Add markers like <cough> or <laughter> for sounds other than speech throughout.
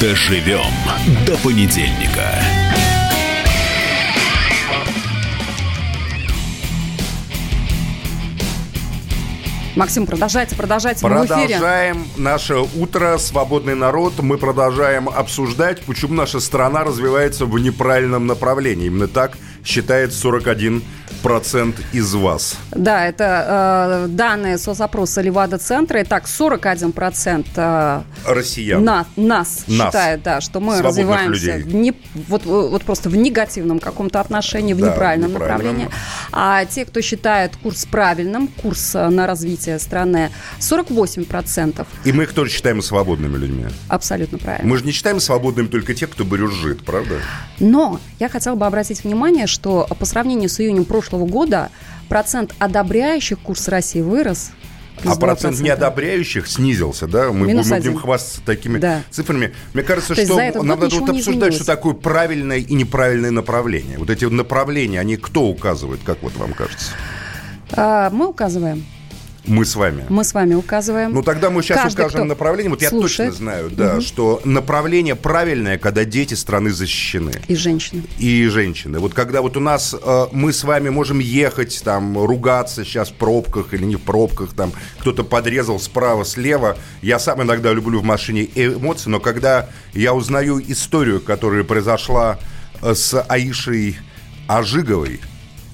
Доживем до понедельника. Максим, продолжайте, продолжайте. Продолжаем наше утро, свободный народ. Мы продолжаем обсуждать, почему наша страна развивается в неправильном направлении. Именно так считает 41 процент из вас. Да, это э, данные соцопроса Левада-центра. Итак, 41 процент э, Россиян. на, нас, Нас. считает, да, что мы развиваемся людей. в не, вот, вот просто в негативном каком-то отношении, в Да, неправильном неправильном. направлении. А те, кто считает курс правильным, курс э, на развитие страны, 48 процентов. И мы их тоже считаем свободными людьми. Абсолютно правильно. Мы же не считаем свободными только тех, кто брюзжит, правда? Но я хотела бы обратить внимание, что по сравнению с июнем прошлого года процент одобряющих курс России вырос. А процент 2%. неодобряющих снизился, да? Мы, Минус мы один. будем хвастаться такими Да. цифрами. Мне кажется, То что нам надо вот обсуждать, что такое правильное и неправильное направление. Вот эти направления, они кто указывает, как вот вам кажется? А, Мы указываем. Мы с вами. Мы с вами указываем. Ну тогда мы сейчас Каждый, укажем кто направление. Вот я слушает. точно знаю, да, что направление правильное, когда дети страны защищены. И женщины. И женщины. Вот когда вот у нас э, мы с вами можем ехать, там, ругаться сейчас в пробках или не в пробках, там, кто-то подрезал справа, слева. Я сам иногда люблю в машине эмоции, но когда я узнаю историю, которая произошла э, с Аишей Ажиговой,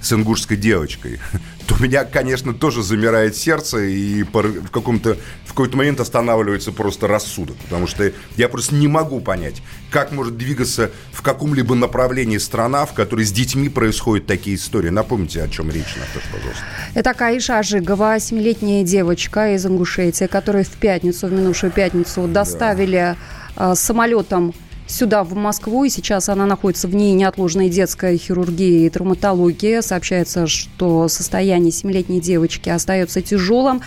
с ингушской девочкой, <laughs> то у меня, конечно, тоже замирает сердце и в каком-то в какой-то момент останавливается просто рассудок, потому что я просто не могу понять, как может двигаться в каком-либо направлении страна, в которой с детьми происходят такие истории. Напомните, о чем речь, Наташа, пожалуйста. Это Каиша Ажигова, семилетняя девочка из Ингушетии, которую в пятницу, в минувшую пятницу, доставили а, самолетом сюда, в Москву, и сейчас она находится в ней неотложной детской хирургии и травматологии. Сообщается, что состояние семилетней девочки остается тяжелым.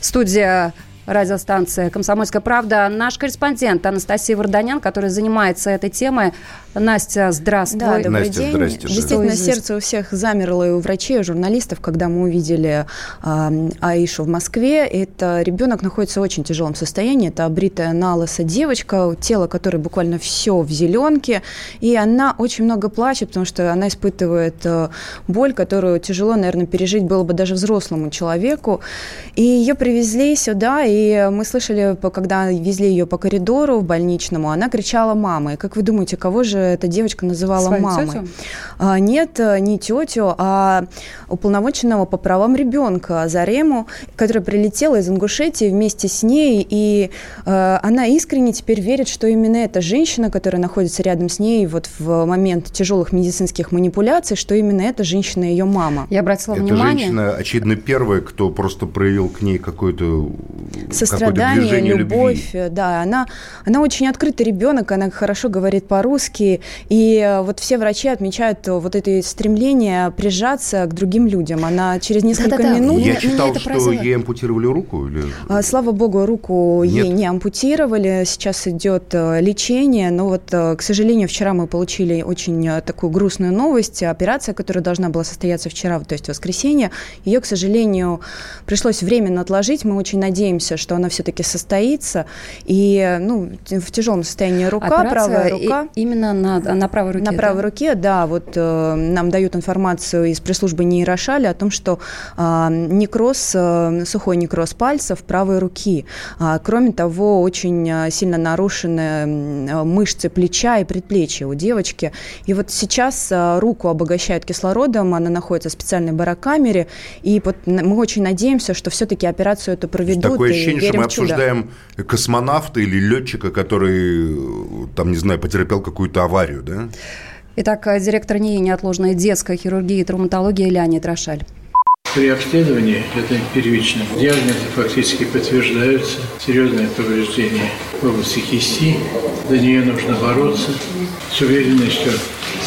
Студия радиостанция «Комсомольская правда». Наш корреспондент Анастасия Варданян, которая занимается этой темой. Настя, здравствуй. Да, добрый Настя, день. здрасте. Действительно, Что сердце у всех замерло и у врачей, и у журналистов, когда мы увидели а, Аишу в Москве. Это ребенок находится в очень тяжелом состоянии. Это обритая на лысо девочка, тело которой буквально все в зеленке. И она очень много плачет, потому что она испытывает э, боль, которую тяжело, наверное, пережить было бы даже взрослому человеку. И ее привезли сюда, и мы слышали, когда везли ее по коридору в больничному, она кричала «мама». И как вы думаете, кого же эта девочка называла Свою мамой? тетю? А, нет, не тетю, а уполномоченного по правам ребенка Зарему, которая прилетела из Ингушетии вместе с ней, и э, она искренне теперь верит, что именно эта женщина, которая находится рядом с ней вот в момент тяжелых медицинских манипуляций, что именно эта женщина ее мама. Я обратила Эта внимание. женщина, очевидно, первая, кто просто проявил к ней какое-то сострадание, движение любовь, любви. э, да, она, она очень открытый ребенок, она хорошо говорит по-русски, и э, вот все врачи отмечают вот это стремление прижаться к другим людям. Она через несколько Да-да-да. минут Я читал, это что поразило. ей ампутировали руку. Или... А, Слава богу, руку Нет. ей не ампутировали. Сейчас идет э, лечение. Но вот, к сожалению, вчера мы получили очень такую грустную новость. Операция, которая должна была состояться вчера, то есть в воскресенье, ее, к сожалению, пришлось временно отложить. Мы очень надеемся, что она все-таки состоится. И ну, в тяжелом состоянии рука, Операция правая и- рука. именно на, на правой руке. На да? правой руке, да, вот э, нам дают информацию из пресс-службы нейрошали о том, что э, некроз, э, сухой некроз пальцев правой руки. А, кроме того, очень э, сильно нарушены мышцы плеча и предплечья у девочки. И вот сейчас э, руку обогащают кислородом, она находится в специальной барокамере, и вот мы очень надеемся, что все-таки операцию эту проведут Такое и ощущение, что мы обсуждаем космонавта или летчика, который, там, не знаю, потерпел какую-то аварию, да? Итак, директор НИИ неотложной детской хирургии и травматологии Леонид Рошаль. При обследовании, это первичном, диагнозы фактически подтверждаются. Серьезное повреждение в области кисти. За нее нужно бороться. С уверенностью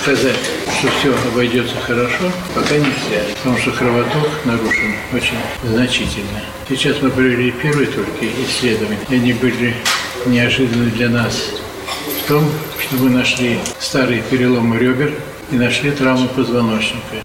сказать, что все обойдется хорошо, пока нельзя. Потому что кровоток нарушен очень значительно. Сейчас мы провели первые только исследования. Они были неожиданны для нас в том, что мы нашли старые переломы ребер и нашли травму позвоночника.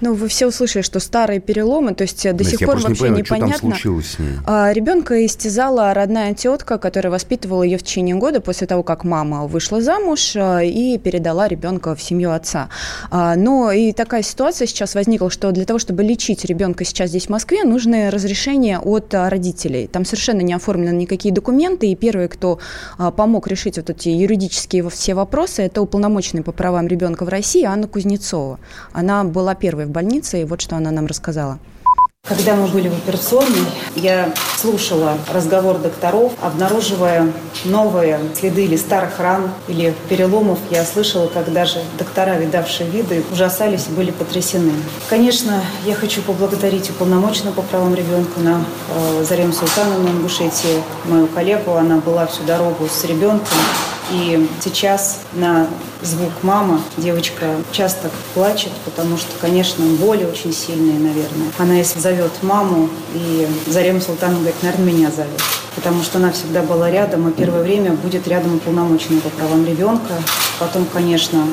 Ну, вы все услышали, что старые переломы, то есть э, до Настя, сих пор вообще не понимаю, непонятно. Что там случилось с ней? А, ребенка истязала родная тетка, которая воспитывала ее в течение года после того, как мама вышла замуж а, и передала ребенка в семью отца. А, но и такая ситуация сейчас возникла, что для того, чтобы лечить ребенка сейчас здесь в Москве, нужны разрешения от а, родителей. Там совершенно не оформлены никакие документы, и первый, кто а, помог решить вот эти юридические все вопросы, это уполномоченный по правам ребенка в России Анна Кузнецова. Она была первой в больнице, и вот что она нам рассказала. Когда мы были в операционной, я слушала разговор докторов, обнаруживая новые следы или старых ран, или переломов. Я слышала, как даже доктора, видавшие виды, ужасались и были потрясены. Конечно, я хочу поблагодарить уполномоченную по правам ребенка на э, Зарему Султановну Ингушетии, мою коллегу. Она была всю дорогу с ребенком. И сейчас на звук мама девочка часто плачет, потому что, конечно, боли очень сильные, наверное. Она если зовет маму, и Зарема Султановна говорит, наверное, меня зовет. Потому что она всегда была рядом, и первое время будет рядом уполномоченный по правам ребенка. Потом, конечно,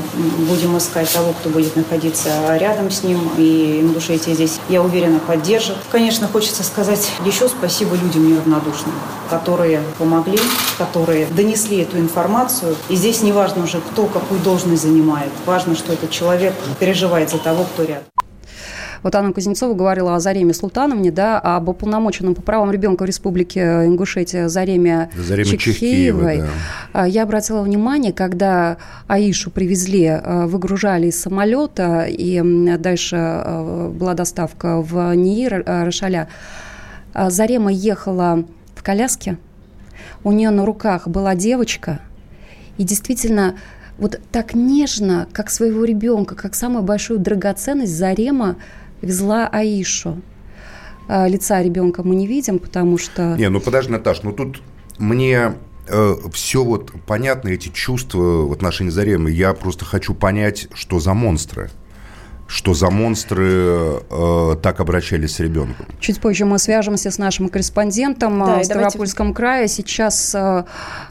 будем искать того, кто будет находиться рядом с ним. И Ингушетия здесь, я уверена, поддержит. Конечно, хочется сказать еще спасибо людям неравнодушным, которые помогли, которые донесли эту информацию. И здесь не важно уже, кто какую должность занимает. Важно, что этот человек переживает за того, кто рядом. Вот Анна Кузнецова говорила о Зареме Султановне, да, об уполномоченном по правам ребенка в Республике Ингушетия Зареме, Зареме. Чехиевой да. Я обратила внимание, когда Аишу привезли, э, выгружали из самолета, и дальше э, была доставка в НИИ э, Рошаля, Зарема ехала в коляске, у нее на руках была девочка, и действительно вот так нежно, как своего ребенка, как самую большую драгоценность Зарема везла Аишу. А, лица ребенка мы не видим, потому что... Не, ну подожди, Наташ, ну тут мне э, все вот понятно, эти чувства в отношении Заремы. Я просто хочу понять, что за монстры что за монстры э, так обращались с ребенком. Чуть позже мы свяжемся с нашим корреспондентом да, в Ставропольском давайте... крае. Сейчас э,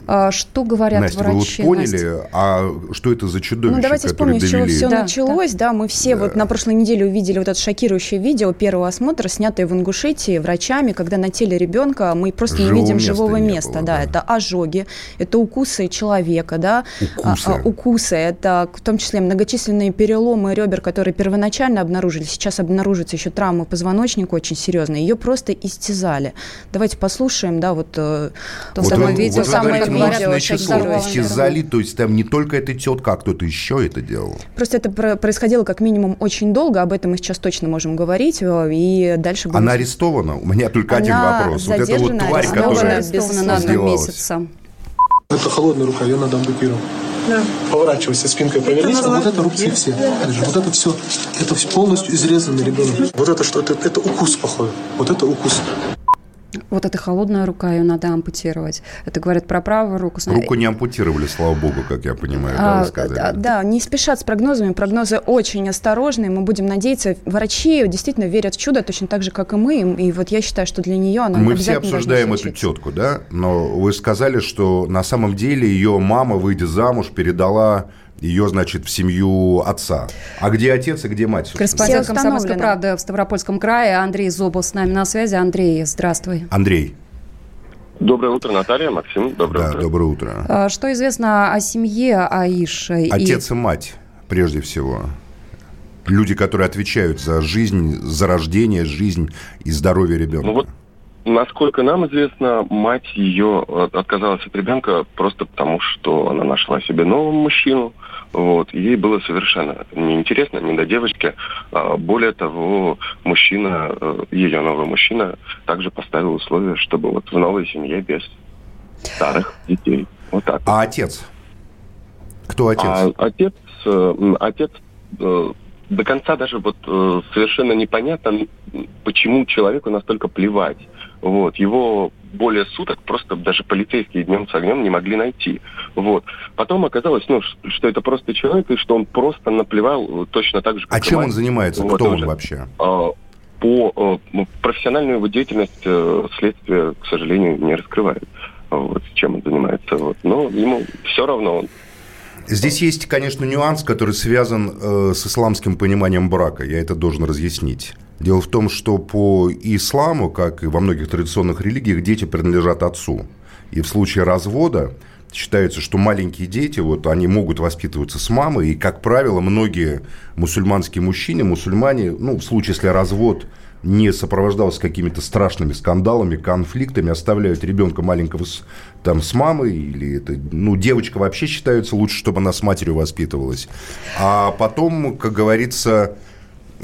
э, что говорят Настя, врачи? вы вот поняли, Настя? а что это за чудовище, Ну давайте вспомним, довели? с чего все да, началось. Да. да, мы все да. вот на прошлой неделе увидели вот это шокирующее видео первого осмотра, снятое в Ингушетии врачами, когда на теле ребенка мы просто живого не видим места живого места. Было, да, да, это ожоги, это укусы человека, да, укусы, а, а, укусы это в том числе многочисленные переломы ребер, которые первоначально обнаружили, сейчас обнаружится еще травма позвоночника очень серьезная, ее просто истязали. Давайте послушаем, да, вот то вот самое видео, вот самое видео, число истязали, то есть там не только эта тетка, а кто-то еще это делал. Просто это происходило как минимум очень долго, об этом мы сейчас точно можем говорить, э, и дальше будем... Она арестована? У меня только Она один вопрос. Вот эта вот тварь, которая арестована на одном месяце. Это холодная рука, ее надо ампутировать. Да. Поворачивайся спинкой, повернись. А вот это рубцы все. Вот это все. Это все полностью изрезанный ребенок. Вот это что? Это, это укус, походу. Вот это укус. Вот эта холодная рука, ее надо ампутировать. Это говорят про правую руку. Руку не ампутировали, слава богу, как я понимаю, да, а, да, да, не спешат с прогнозами. Прогнозы очень осторожные. Мы будем надеяться. Врачи действительно верят в чудо, точно так же, как и мы. И вот я считаю, что для нее она Мы все обсуждаем эту тетку, да? Но вы сказали, что на самом деле ее мама, выйдя замуж, передала ее, значит, в семью отца. А где отец и где мать? Корреспондент «Комсомольской правды» в Ставропольском крае Андрей Зобов с нами на связи. Андрей, здравствуй. Андрей. Доброе утро, Наталья, Максим. Доброе да, утро. доброе утро. А, что известно о семье Аиши? Отец и... и мать, прежде всего. Люди, которые отвечают за жизнь, за рождение, жизнь и здоровье ребенка. Ну вот Насколько нам известно, мать ее отказалась от ребенка просто потому, что она нашла себе нового мужчину. Вот. Ей было совершенно неинтересно, не до девочки. А более того, мужчина, э, ее новый мужчина, также поставил условие, чтобы вот в новой семье без старых детей. Вот так. А отец? Кто отец? А, отец, э, отец э, до конца даже вот совершенно непонятно, почему человеку настолько плевать вот. Его более суток просто даже полицейские днем с огнем не могли найти. Вот. Потом оказалось, ну, что это просто человек, и что он просто наплевал точно так же, как А чем мать. он занимается? Вот, Кто он уже. вообще? А, по а, ну, профессиональную его деятельность а, следствие, к сожалению, не раскрывает. Вот, чем он занимается. Вот. Но ему все равно он Здесь есть, конечно, нюанс, который связан э, с исламским пониманием брака. Я это должен разъяснить. Дело в том, что по исламу, как и во многих традиционных религиях, дети принадлежат отцу. И в случае развода считается, что маленькие дети, вот, они могут воспитываться с мамой, и, как правило, многие мусульманские мужчины, мусульмане, ну, в случае, если развод не сопровождался какими-то страшными скандалами, конфликтами, оставляют ребенка маленького с, там, с мамой, или это, ну, девочка вообще считается лучше, чтобы она с матерью воспитывалась. А потом, как говорится,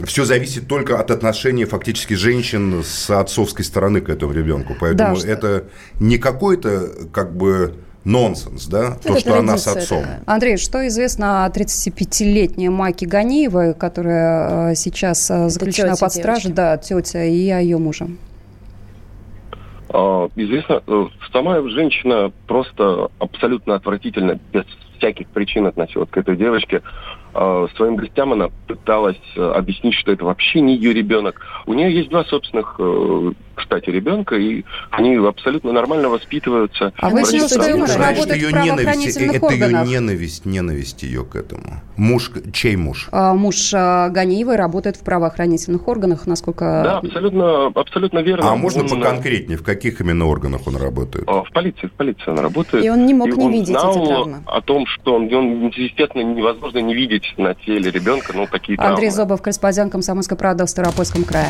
все зависит только от отношения фактически женщин с отцовской стороны к этому ребенку. Поэтому да, это не какой-то, как бы, нонсенс, да, это то, что она с отцом. Такая. Андрей, что известно о 35-летней Маке Ганиевой, которая э, сейчас э, заключена под стражей, да, тетя, и о ее муже? А, известно, э, сама женщина просто абсолютно отвратительно, без всяких причин относилась к этой девочке. А, своим гостям она пыталась объяснить, что это вообще не ее ребенок. У нее есть два собственных кстати, ребенка, и они абсолютно нормально воспитываются. А вы считаете, что муж работает ее в ненависть, Это ее ненависть, ненависть ее к этому. Муж, чей муж? А, муж а, Ганиевой работает в правоохранительных органах, насколько... Да, абсолютно, абсолютно верно. А можно он... поконкретнее, в каких именно органах он работает? А, в полиции, в полиции он работает. И он не мог и не он видеть знал эти травмы. о том, что он, он, естественно, невозможно не видеть на теле ребенка, ну, такие Андрей травмы. Зобов, корреспондент «Комсомольской правды» в Ставропольском крае.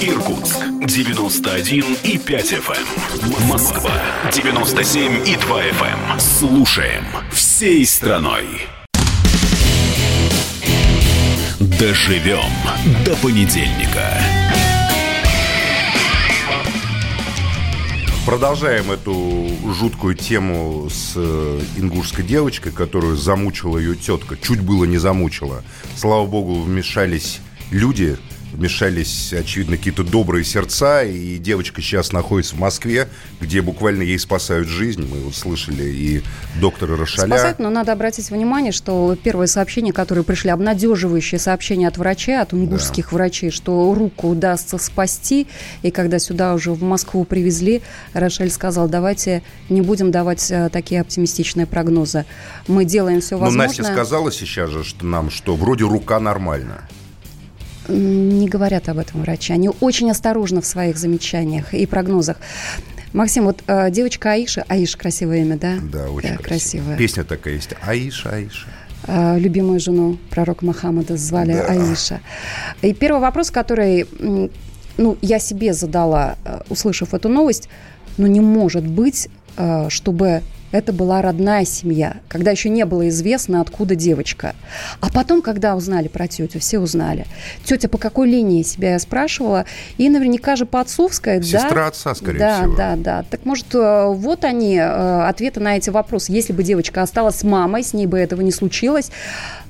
Иркутск 91 и 5 FM. Эм. Москва 97 и 2 FM. Эм. Слушаем всей страной. Доживем до понедельника. Продолжаем эту жуткую тему с э, ингушской девочкой, которую замучила ее тетка. Чуть было не замучила. Слава богу, вмешались люди, вмешались, очевидно, какие-то добрые сердца, и девочка сейчас находится в Москве, где буквально ей спасают жизнь. Мы вот слышали и доктора Рошаля. Спасают, но надо обратить внимание, что первые сообщения, которые пришли, обнадеживающие сообщения от врачей, от унгурских да. врачей, что руку удастся спасти, и когда сюда уже в Москву привезли, Рошель сказал, давайте не будем давать э, такие оптимистичные прогнозы. Мы делаем все возможное. Но Настя сказала сейчас же что нам, что вроде рука нормальная не говорят об этом врачи. Они очень осторожны в своих замечаниях и прогнозах. Максим, вот э, девочка Аиша, Аиша красивое имя, да? Да, очень да, красивая. Песня такая есть. Аиша, Аиша. Э, любимую жену пророка Мухаммада звали да. Аиша. И первый вопрос, который ну, я себе задала, э, услышав эту новость, ну не может быть, э, чтобы это была родная семья, когда еще не было известно, откуда девочка. А потом, когда узнали про тетю, все узнали. Тетя по какой линии себя я спрашивала, и наверняка же по отцовской, Сестра да? отца, скорее да, всего. Да, да, да. Так может, э, вот они, э, ответы на эти вопросы. Если бы девочка осталась с мамой, с ней бы этого не случилось.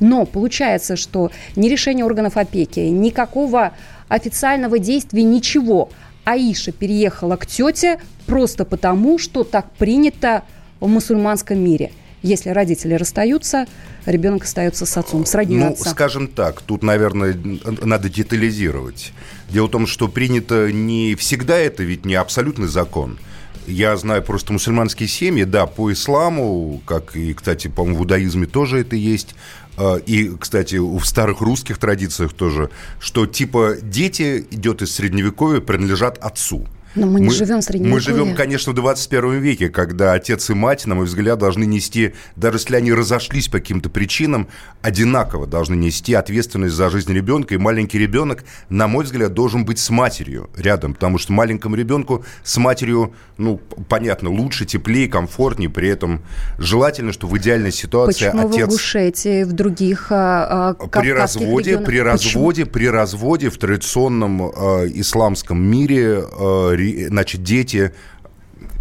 Но получается, что ни решение органов опеки, никакого официального действия, ничего. Аиша переехала к тете просто потому, что так принято в мусульманском мире. Если родители расстаются, ребенок остается с отцом, с родней Ну, отца. скажем так, тут, наверное, надо детализировать. Дело в том, что принято не всегда это ведь не абсолютный закон. Я знаю просто мусульманские семьи, да, по исламу, как и, кстати, по-моему, в иудаизме тоже это есть, а, и, кстати, в старых русских традициях тоже, что типа дети идет из средневековья, принадлежат отцу. Но мы не мы, живем в средневековье. Мы живем, конечно, в 21 веке, когда отец и мать, на мой взгляд, должны нести, даже если они разошлись по каким-то причинам, одинаково должны нести ответственность за жизнь ребенка. И маленький ребенок, на мой взгляд, должен быть с матерью рядом, потому что маленькому ребенку с матерью, ну, понятно, лучше, теплее, комфортнее, при этом желательно, что в идеальной ситуации Почему отец... в Ингушетии, в других а, а, При разводе, регионах? при разводе, Почему? при разводе в традиционном э, исламском мире э, значит, дети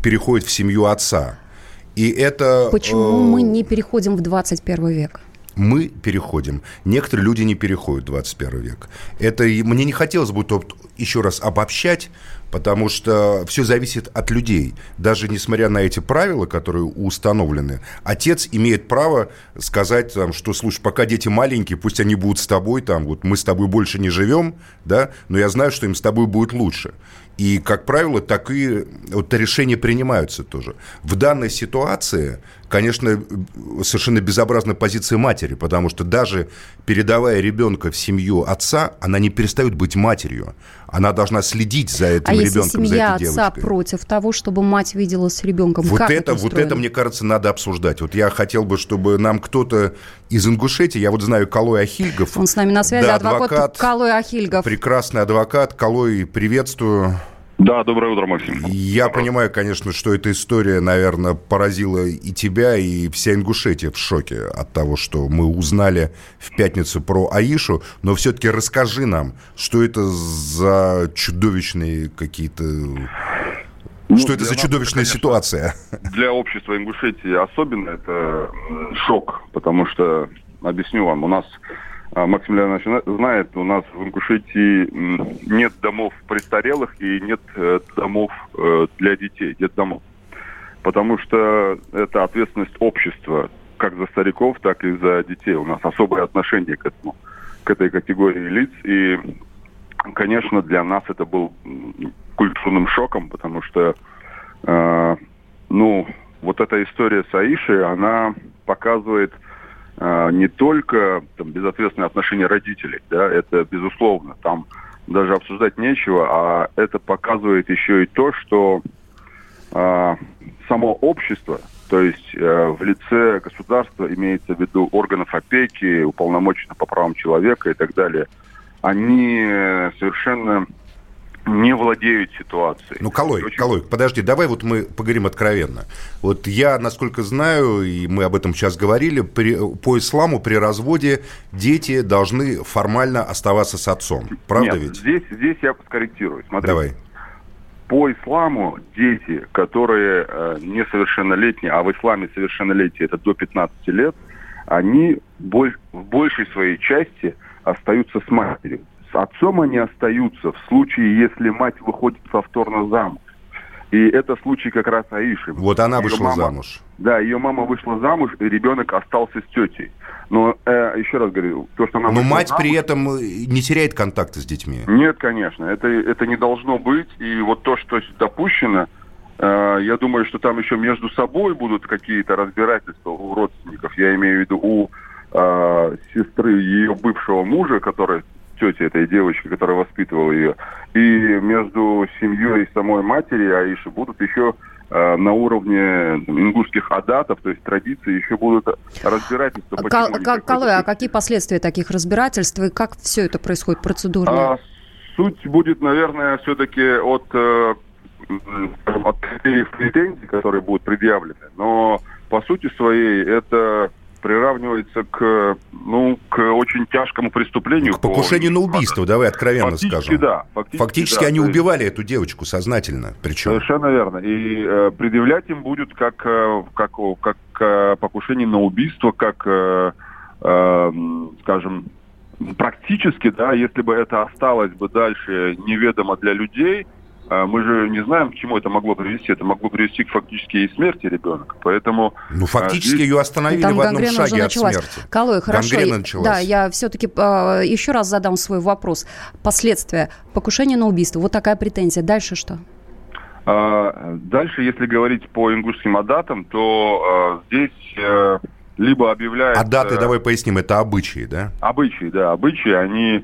переходят в семью отца. И это... Почему э, мы не переходим в 21 век? мы переходим. Некоторые люди не переходят в 21 век. Это мне не хотелось бы тут еще раз обобщать, потому что все зависит от людей. Даже несмотря на эти правила, которые установлены, отец имеет право сказать, там, что, слушай, пока дети маленькие, пусть они будут с тобой, там, вот мы с тобой больше не живем, да, но я знаю, что им с тобой будет лучше. И, как правило, такие вот решения принимаются тоже. В данной ситуации, конечно, совершенно безобразная позиция матери, потому что даже передавая ребенка в семью отца, она не перестает быть матерью. Она должна следить за этим а ребенком, за этой отца девочкой. против того, чтобы мать видела с ребенком, Вот как это, вот это, мне кажется, надо обсуждать. Вот я хотел бы, чтобы нам кто-то из Ингушетии, я вот знаю Калой Ахильгов. Он с нами на связи, да, адвокат, адвокат Калой Ахильгов. Прекрасный адвокат. Калой, приветствую. Да, доброе утро, Максим. Я понимаю, конечно, что эта история, наверное, поразила и тебя, и вся Ингушетия в шоке от того, что мы узнали в пятницу про Аишу. Но все-таки расскажи нам, что это за чудовищные какие-то... Ну, что это за нас чудовищная конечно, ситуация? Для общества Ингушетии особенно это шок, потому что, объясню вам, у нас, а, Максим зна- знает, у нас в Ингушетии нет домов престарелых и нет э, домов э, для детей, нет домов. Потому что это ответственность общества, как за стариков, так и за детей. У нас особое отношение к этому, к этой категории лиц. И, конечно, для нас это был культурным шоком, потому что, э, ну, вот эта история с Аишей, она показывает не только там, безответственное отношение родителей, да, это безусловно, там даже обсуждать нечего, а это показывает еще и то, что э, само общество, то есть э, в лице государства имеется в виду органов опеки, уполномоченных по правам человека и так далее, они э, совершенно не владеют ситуацией. Ну, Колой, Очень- Колой, подожди, давай вот мы поговорим откровенно. Вот я, насколько знаю, и мы об этом сейчас говорили, при- по исламу при разводе дети должны формально оставаться с отцом. Правда Нет, ведь? Здесь, здесь я скорректирую. Смотрите. Давай. По исламу дети, которые э, несовершеннолетние, а в исламе совершеннолетие это до 15 лет, они боль- в большей своей части остаются с матерью. С отцом они остаются в случае, если мать выходит повторно замуж. И это случай как раз Аиши. Вот она Её вышла мама- замуж. Да, ее мама вышла замуж, и ребенок остался с тетей. Но э, еще раз говорю, то, что она Но мать замуж- при этом э, не теряет контакта с детьми. нет, конечно, это, это не должно быть. И вот то, что допущено, э, я думаю, что там еще между собой будут какие-то разбирательства у родственников. Я имею в виду у э, сестры ее бывшего мужа, которая тетя этой девочки, которая воспитывала ее, и между семьей самой матери Аиши будут еще э, на уровне там, ингушских адатов, то есть традиций, еще будут разбирательства. Кал- они Кал- так Калой, а какие последствия таких разбирательств и как все это происходит процедурно? А, суть будет, наверное, все-таки от, э, от претензий, которые будут предъявлены. Но по сути своей это приравнивается к, ну, к очень тяжкому преступлению. К покушению на убийство, давай откровенно Фактически скажем. да. Фактически, Фактически да. они есть- убивали эту девочку сознательно. Причем. Совершенно верно. И э, предъявлять им будет как, э, как, как э, покушение на убийство, как, э, э, скажем, практически, да, если бы это осталось бы дальше неведомо для людей, мы же не знаем, к чему это могло привести. Это могло привести к фактически и смерти ребенка. Поэтому... Ну, фактически а, здесь- ее остановили Там в одном гангрена шаге уже от началась. смерти. Калой, хорошо. Гангрена началась. Да, я все-таки еще раз задам свой вопрос. Последствия. Покушение на убийство. Вот такая претензия. Дальше что? А, Дальше, если говорить по ингушским адатам, то а, здесь э, либо объявляется... А даты, давай поясним, это обычаи, да? Обычаи, да, обычаи, они э,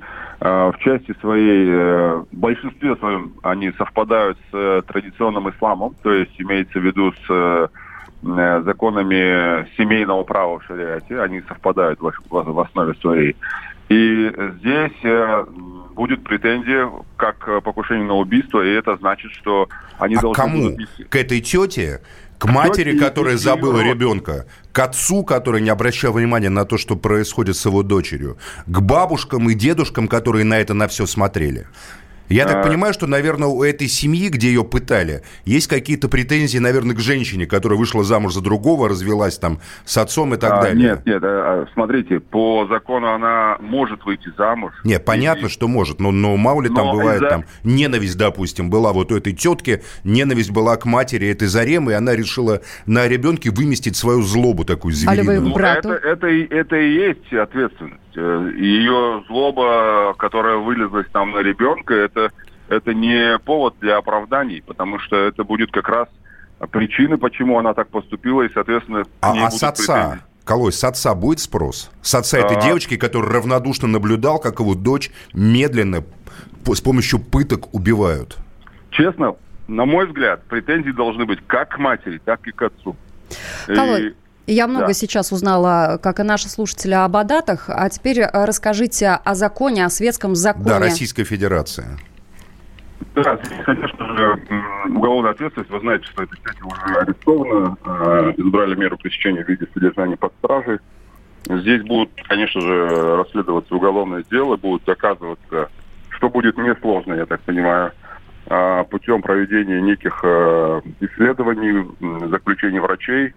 в части своей, э, в большинстве своем, они совпадают с э, традиционным исламом, то есть имеется в виду с э, законами семейного права в шариате, они совпадают в, основе своей. И здесь будет претензия как покушение на убийство, и это значит, что они А должны кому? нести- К этой тете? К матери, которая забыла ребенка? К отцу, который не обращал внимания на то, что происходит с его дочерью? К бабушкам и дедушкам, которые на это на все смотрели? Я так а... понимаю, что, наверное, у этой семьи, где ее пытали, есть какие-то претензии, наверное, к женщине, которая вышла замуж за другого, развелась там с отцом и так а, далее. Нет, нет, а, смотрите, по закону она может выйти замуж. Нет, понятно, и... что может, но, но мало ли но там бывает из-за... там ненависть, допустим, была вот у этой тетки, ненависть была к матери этой Заремы, и она решила на ребенке выместить свою злобу такую звериную. Ну, это, это, это и есть ответственность. Э, Ее злоба, которая вылезла там на ребенка, это, это не повод для оправданий, потому что это будет как раз причины, почему она так поступила, и, соответственно, а, а с отца? Претензии. Колой, с отца будет спрос? С отца а... этой девочки, который равнодушно наблюдал, как его дочь медленно с помощью пыток убивают? Честно, на мой взгляд, претензии должны быть как к матери, так и к отцу. Колой, и... Я много да. сейчас узнала, как и наши слушатели, об адатах. А теперь э, расскажите о законе, о светском законе. Да, Российская Федерация. Да, здесь, конечно же, уголовная ответственность. Вы знаете, что эта статья уже арестована. Э, избрали меру пресечения в виде содержания под стражей. Здесь будут, конечно же, расследоваться уголовное дело, будут доказываться, что будет несложно, я так понимаю, э, путем проведения неких исследований, заключений врачей,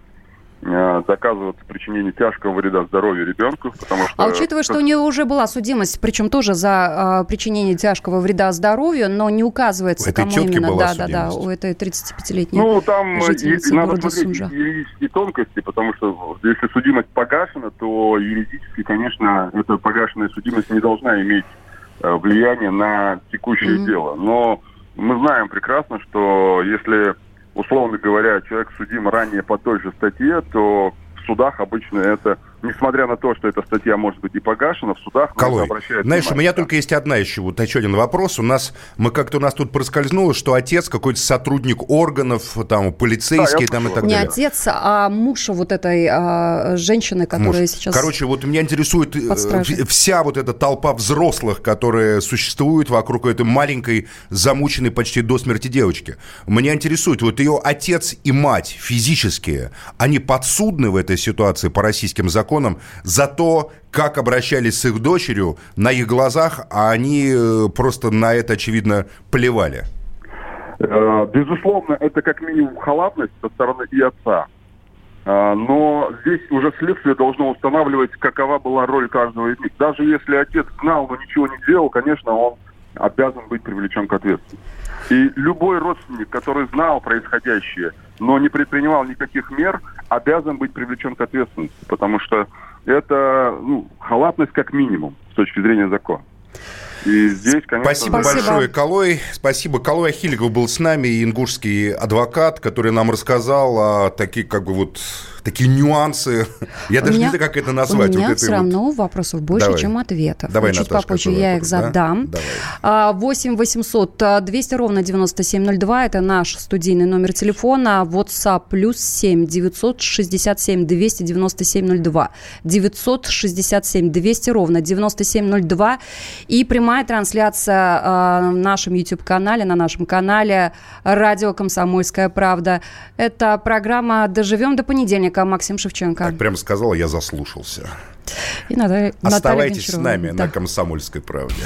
доказываться причинение тяжкого вреда здоровью ребенку, потому что... А учитывая, что у нее уже была судимость, причем тоже за а, причинение тяжкого вреда здоровью, но не указывается, у кому именно. Была да, да, да, у этой 35-летней Ну, там и, надо смотреть юридические тонкости, потому что если судимость погашена, то юридически, конечно, эта погашенная судимость не должна иметь э, влияние на текущее mm-hmm. дело. Но мы знаем прекрасно, что если условно говоря, человек судим ранее по той же статье, то в судах обычно это, несмотря на то, что эта статья может быть и погашена, в судах Колой, обращают знаешь, внимание. у меня только есть одна еще, вот еще один вопрос. У нас, мы как-то у нас тут проскользнуло, что отец какой-то сотрудник органов, там, полицейский, да, там и так Не далее. Не отец, а муж вот этой а, женщины, которая муж. сейчас Короче, вот меня интересует э, вся вот эта толпа взрослых, которые существуют вокруг этой маленькой, замученной почти до смерти девочки. Меня интересует, вот ее отец и мать физические, они подсудны в этой ситуации по российским законам за то, как обращались с их дочерью на их глазах, а они э, просто на это, очевидно, плевали. Э, безусловно, это как минимум халатность со стороны и отца. Э, но здесь уже следствие должно устанавливать, какова была роль каждого из них. Даже если отец знал, но ничего не делал, конечно, он обязан быть привлечен к ответственности. И любой родственник, который знал происходящее, но не предпринимал никаких мер, обязан быть привлечен к ответственности, потому что это ну, халатность как минимум с точки зрения закона. И здесь, конечно... Спасибо, Спасибо большое, Колой. Спасибо. Колой Ахиликов был с нами, ингушский адвокат, который нам рассказал о таких, как бы вот такие нюансы. Я у даже меня, не знаю, как это назвать. У меня вот все равно вот... вопросов больше, Давай. чем ответов. Давай, Чуть Наташка, попозже я их задам. Да? 8 800 200 ровно 9702. Это наш студийный номер телефона. WhatsApp плюс 7 967 297 02. 967 200 ровно 9702. И прямая трансляция а, в нашем YouTube-канале, на нашем канале «Радио Комсомольская правда». Это программа «Доживем до понедельника» Максим Шевченко. Так прямо сказала, я заслушался. И Наталья, Оставайтесь Наталья с нами да. на «Комсомольской правде».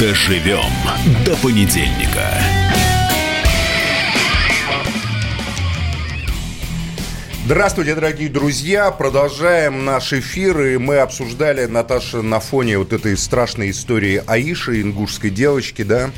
Доживем до понедельника. Здравствуйте, дорогие друзья. Продолжаем наш эфир. И мы обсуждали, Наташа, на фоне вот этой страшной истории Аиши, ингушской девочки, да,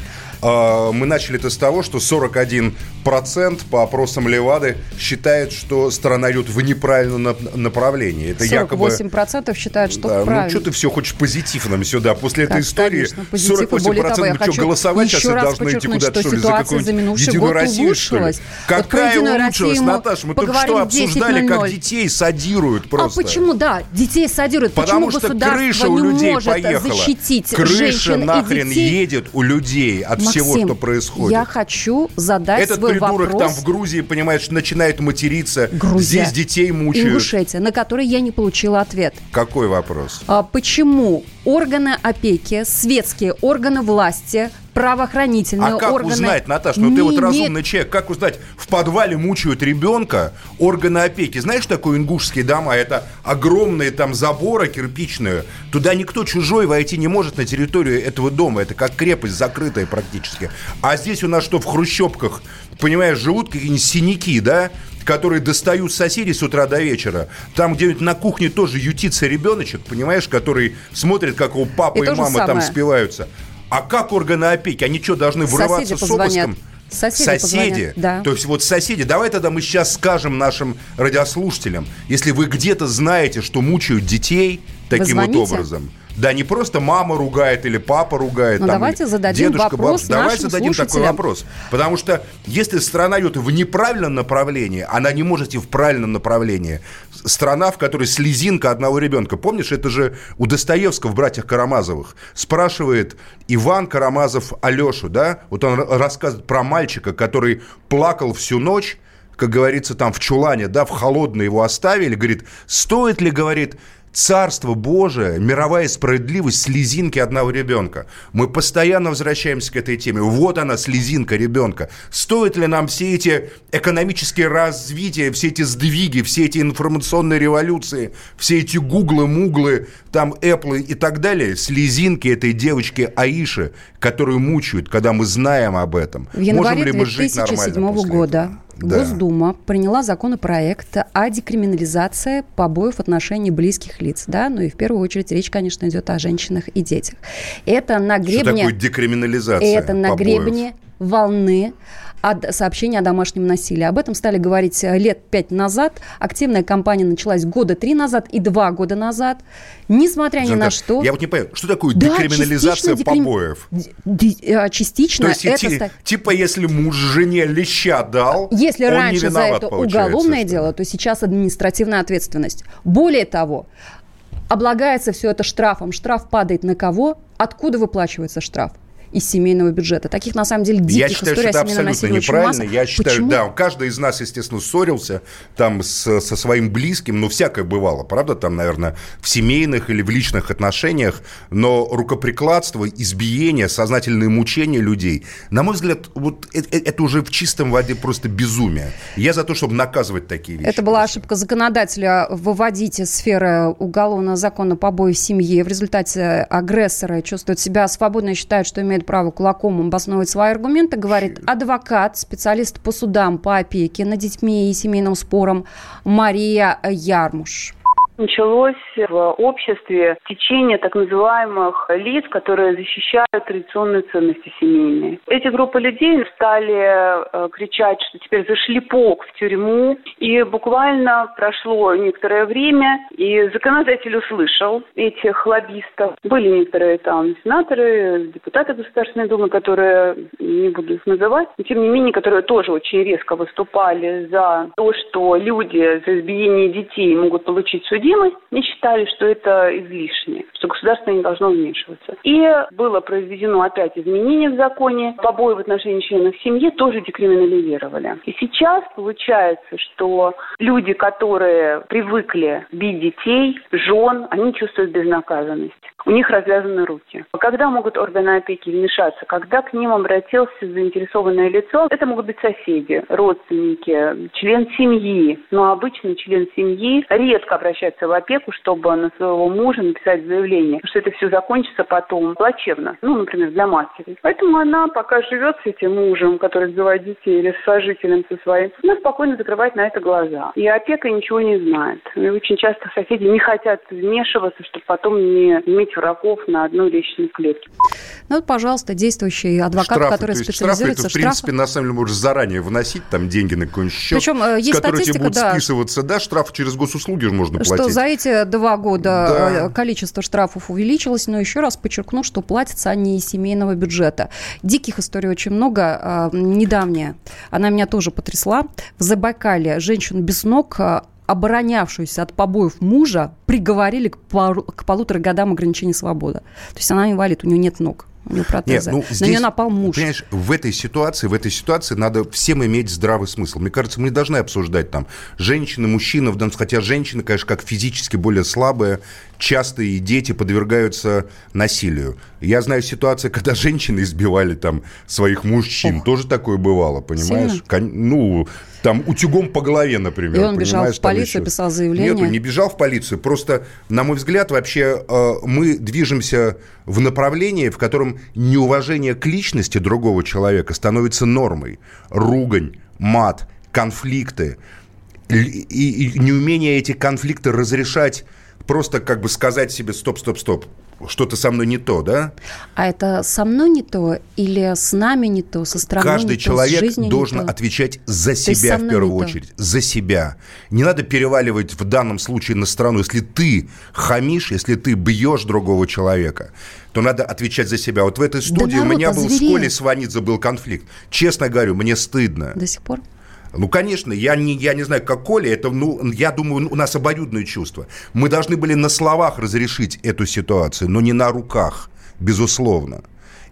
А, мы начали это с того, что 41% по опросам Левады считает, что страна идет в неправильном направлении. Это 48% якобы... считают, что да, правильно. Ну, что ты все хочешь позитив нам сюда? После как, этой истории конечно, 48% того, мы что, голосовать сейчас должны идти куда-то, что ли, за какую-нибудь Единую Россию, что ли? Какая вот улучшилась, Наташа? Мы только что обсуждали, как детей садируют просто. А почему, да, детей садируют? Потому почему что крыша у людей поехала. защитить Крыша нахрен едет у людей от всего, что происходит. я хочу задать Этот свой придурок вопрос. там в Грузии, понимаешь, начинает материться. Грузия. Здесь детей мучают. Ингушетия, на который я не получила ответ. Какой вопрос? А, почему органы опеки, светские органы власти правоохранительные а как органы. узнать, Наташа, ну ты вот разумный человек, как узнать, в подвале мучают ребенка органы опеки. Знаешь, такое ингушские дома? Это огромные там заборы кирпичные. Туда никто чужой войти не может на территорию этого дома. Это как крепость закрытая практически. А здесь у нас что, в хрущевках, понимаешь, живут какие-нибудь синяки, да? которые достают соседей с утра до вечера. Там где-нибудь на кухне тоже ютится ребеночек, понимаешь, который смотрит, как у папы и, и мамы там спиваются. А как органы опеки? Они что, должны врываться с обыском? Соседи, соседи. Да. То есть вот соседи. Давай тогда мы сейчас скажем нашим радиослушателям, если вы где-то знаете, что мучают детей таким вот образом, да, не просто мама ругает или папа ругает. Ну, там, давайте зададим дедушка, вопрос бабушка. Давай зададим такой вопрос. Потому что если страна идет в неправильном направлении, она не может идти в правильном направлении. Страна, в которой слезинка одного ребенка. Помнишь, это же у Достоевского в «Братьях Карамазовых». Спрашивает Иван Карамазов Алешу, да? Вот он рассказывает про мальчика, который плакал всю ночь, как говорится, там в чулане, да, в холодно его оставили, говорит, стоит ли, говорит, Царство Божие, мировая справедливость, слезинки одного ребенка. Мы постоянно возвращаемся к этой теме. Вот она, слезинка ребенка. Стоит ли нам все эти экономические развития, все эти сдвиги, все эти информационные революции, все эти гуглы, муглы, там Apple и так далее, слезинки этой девочки Аиши, которую мучают, когда мы знаем об этом. В январе Можем ли мы жить нормально года да. Госдума приняла законопроект о декриминализации побоев в отношении близких лиц. Да? Ну и в первую очередь речь, конечно, идет о женщинах и детях. Это на гребне... Что такое декриминализация Это на побоев? гребне волны о сообщении о домашнем насилии. Об этом стали говорить э, лет пять назад. Активная кампания началась года три назад и два года назад. Несмотря Жанна, ни на что... Я вот не понимаю, что такое да, декриминализация декрим... побоев? Э, частично. То есть, это... ти, типа, если муж жене леща дал, Если он раньше за это уголовное дело, то сейчас административная ответственность. Более того, облагается все это штрафом. Штраф падает на кого? Откуда выплачивается штраф? Из семейного бюджета. Таких, на самом деле, диких Я считаю, историй что это абсолютно неправильно. Я считаю, Почему? да, каждый из нас, естественно, ссорился там с, со своим близким, ну, всякое бывало, правда, там, наверное, в семейных или в личных отношениях, но рукоприкладство, избиение, сознательные мучения людей, на мой взгляд, вот это, это уже в чистом воде просто безумие. Я за то, чтобы наказывать такие вещи. Это была ошибка законодателя выводить из сферы уголовного закона побои в семье. В результате агрессоры чувствуют себя свободно и считают, что имеют имеет право кулаком обосновывать свои аргументы, говорит адвокат, специалист по судам по опеке над детьми и семейным спорам Мария Ярмуш началось в обществе течение так называемых лиц, которые защищают традиционные ценности семейные. Эти группы людей стали э, кричать, что теперь за шлепок в тюрьму. И буквально прошло некоторое время, и законодатель услышал этих лоббистов. Были некоторые там сенаторы, депутаты Государственной Думы, которые, не буду их называть, но тем не менее, которые тоже очень резко выступали за то, что люди за избиение детей могут получить судебную судимость, не считали, что это излишне, что государство не должно вмешиваться. И было произведено опять изменение в законе. Побои в отношении членов семьи тоже декриминализировали. И сейчас получается, что люди, которые привыкли бить детей, жен, они чувствуют безнаказанность у них развязаны руки. Когда могут органы опеки вмешаться? Когда к ним обратился заинтересованное лицо, это могут быть соседи, родственники, член семьи. Но обычно член семьи редко обращается обращается в опеку, чтобы на своего мужа написать заявление, что это все закончится потом плачевно, ну, например, для матери. Поэтому она пока живет с этим мужем, который сбивает детей, или с сожителем со своим, она спокойно закрывает на это глаза. И опека ничего не знает. И очень часто соседи не хотят вмешиваться, чтобы потом не иметь врагов на одной личной клетке. Ну вот, пожалуйста, действующий адвокат, штрафы, который то специализируется штрафы, это, в принципе, на самом деле, можешь заранее вносить там деньги на какой-нибудь счет, Причем, э, есть с которого тебе будут да, списываться, да, штраф через госуслуги можно платить. Что за эти два года Да. э, количество штрафов увеличилось, но еще раз подчеркну, что платятся они из семейного бюджета. Диких историй очень много. Э, Недавняя, она меня тоже потрясла. В Забайкале женщину без ног оборонявшуюся от побоев мужа приговорили к, пару- к полутора годам ограничения свободы. То есть она инвалид, у нее нет ног, у нее протезы. Нет, ну, На здесь, нее напал муж. Понимаешь, в этой ситуации, в этой ситуации надо всем иметь здравый смысл. Мне кажется, мы не должны обсуждать там женщины, мужчины, в данном- хотя женщины, конечно, как физически более слабые, часто и дети подвергаются насилию. Я знаю ситуации, <laughs> когда женщины избивали там своих мужчин. Тоже такое бывало, понимаешь? Сильно? Ну, там утюгом по голове, например. И он бежал в полицию, еще. писал заявление. Нету, не бежал в полицию. Просто, на мой взгляд, вообще э, мы движемся в направлении, в котором неуважение к личности другого человека становится нормой. Ругань, мат, конфликты. И неумение эти конфликты разрешать, просто как бы сказать себе стоп, стоп, стоп, что-то со мной не то, да? А это со мной не то или с нами не то, со страной Каждый не то, с человек не должен то? отвечать за себя в первую не то. очередь. За себя. Не надо переваливать в данном случае на страну. Если ты хамишь, если ты бьешь другого человека, то надо отвечать за себя. Вот в этой студии у народ меня был с озверел. Колей Сванидзе был конфликт. Честно говорю, мне стыдно. До сих пор? Ну, конечно, я не, я не знаю, как Коля, это, ну, я думаю, у нас обоюдное чувство. Мы должны были на словах разрешить эту ситуацию, но не на руках, безусловно.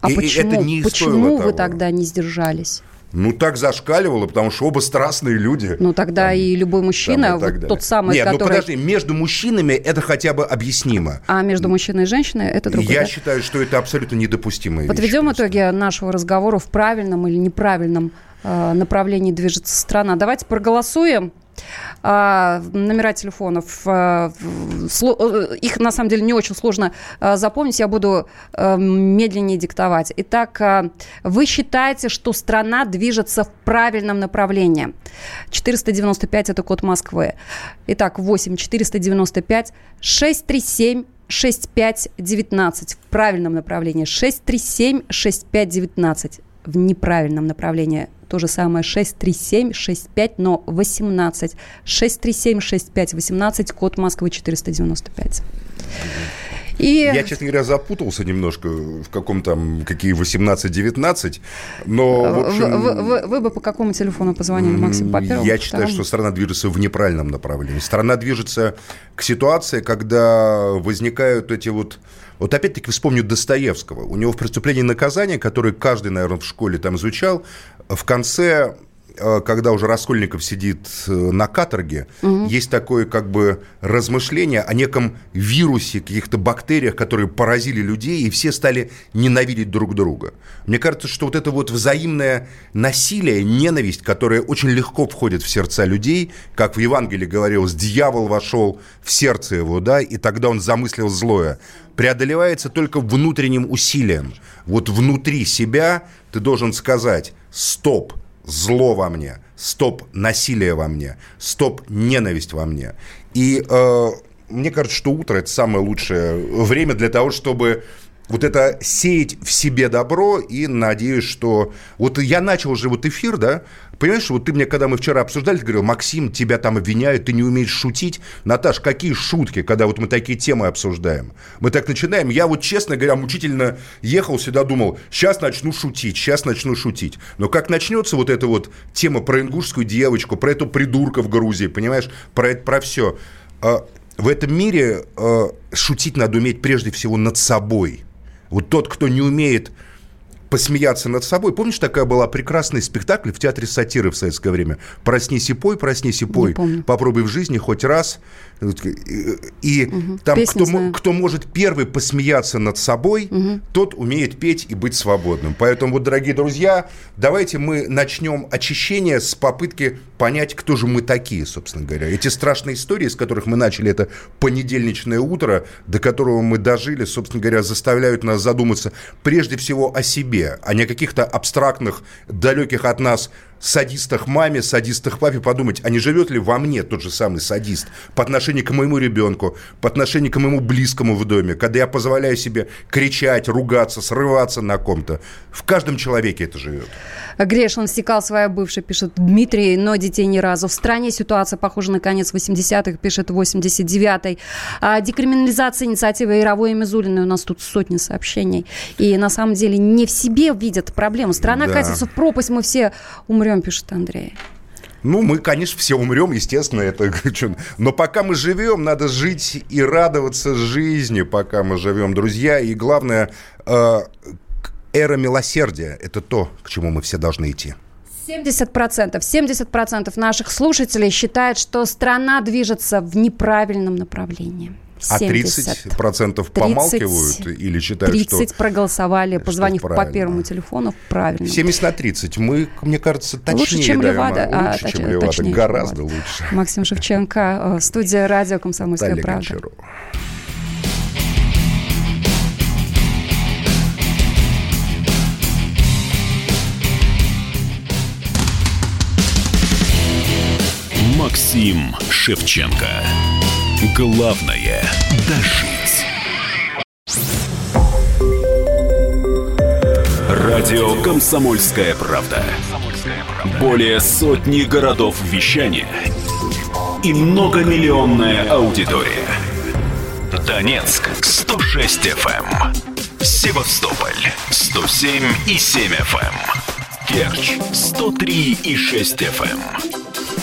А И- почему, это не почему вы того. тогда не сдержались? Ну, так зашкаливало, потому что оба страстные люди. Ну, тогда и любой мужчина, Там и вот далее. тот самый, Нет, ну который... подожди, между мужчинами это хотя бы объяснимо. А между мужчиной и женщиной это другое. Я да? считаю, что это абсолютно недопустимая вещь. Подведем итоги нашего разговора в правильном или неправильном направлении движется страна. Давайте проголосуем. А, номера телефонов, а, сло- э, их на самом деле не очень сложно а, запомнить, я буду а, медленнее диктовать. Итак, а, вы считаете, что страна движется в правильном направлении? 495 это код Москвы. Итак, 8 495 637 6519 в правильном направлении, 637 6519 в неправильном направлении. То же самое 637 65, но 18. 637 65 18, код Москвы 495. И Я, честно говоря, запутался немножко в каком там, какие 18-19, но, в общем... вы, вы- вы- бы по какому телефону позвонили, Максим? По первому? Я считаю, что страна движется в неправильном направлении. Страна движется к ситуации, когда возникают эти вот... Вот опять-таки вспомню Достоевского. У него в «Преступлении и наказание», которое каждый, наверное, в школе там изучал, в конце когда уже Раскольников сидит э, на каторге, есть такое как бы размышление о неком вирусе, каких-то бактериях, которые поразили людей, и все стали ненавидеть друг друга. Мне кажется, что вот это вот взаимное насилие, ненависть, которая очень легко входит в сердца людей, как в Евангелии говорилось, дьявол вошел в сердце его, да, и тогда он замыслил злое, преодолевается только внутренним усилием. Вот внутри себя ты должен сказать «стоп», зло во мне, стоп насилие во мне, стоп ненависть во мне. И э, мне кажется, что утро это самое лучшее время для того, чтобы вот это сеять в себе добро и надеюсь, что... Вот я начал уже вот эфир, да, понимаешь, вот ты мне, когда мы вчера обсуждали, ты говорил, Максим, тебя там обвиняют, ты не умеешь шутить. Наташ, какие шутки, когда вот мы такие темы обсуждаем? Мы так начинаем. Я вот, честно говоря, мучительно ехал сюда, думал, сейчас начну шутить, сейчас начну шутить. Но как начнется вот эта вот тема про ингушскую девочку, про эту придурка в Грузии, понимаешь, про это, про все. В этом мире э, шутить надо уметь прежде всего над собой. Вот тот, кто не умеет посмеяться над собой. Помнишь, такая была прекрасный спектакль в театре сатиры в советское время? «Проснись и пой, проснись и пой, попробуй в жизни хоть раз». И угу. там кто, кто может первый посмеяться над собой, угу. тот умеет петь и быть свободным. Поэтому, вот, дорогие друзья, давайте мы начнем очищение с попытки понять, кто же мы такие, собственно говоря. Эти страшные истории, с которых мы начали это понедельничное утро, до которого мы дожили, собственно говоря, заставляют нас задуматься прежде всего о себе, а не о каких-то абстрактных, далеких от нас садистах маме, садистах папе подумать, а не живет ли во мне тот же самый садист по отношению к моему ребенку, по отношению к моему близкому в доме, когда я позволяю себе кричать, ругаться, срываться на ком-то. В каждом человеке это живет. Грешин стекал своя бывшая, пишет Дмитрий, но детей ни разу. В стране ситуация похожа на конец 80-х, пишет 89-й. А декриминализация инициативы Яровой и Мизулиной. У нас тут сотни сообщений. И на самом деле не в себе видят проблему. Страна да. катится в пропасть, мы все умрем, пишет Андрей. Ну, мы, конечно, все умрем, естественно, это <laughs> Но пока мы живем, надо жить и радоваться жизни, пока мы живем, друзья. И главное, э, эра милосердия – это то, к чему мы все должны идти. 70%, 70% наших слушателей считают, что страна движется в неправильном направлении. 70. А 30% помалкивают 30, или считают, 30 что... 30 проголосовали, позвонив по первому телефону, правильно. 70 на 30. Мы, мне кажется, точнее Лучше, чем даем, Левада. А, лучше, а, чем Левада. Точнее, Гораздо Левада. лучше. Максим Шевченко, э, студия радио «Комсомольская Далее правда». Гончарова. Максим Шевченко. Главное – дожить. Радио «Комсомольская правда». Более сотни городов вещания и многомиллионная аудитория. Донецк – 106 FM. Севастополь – 107 и 7 FM. Керчь – 103 и 6 FM.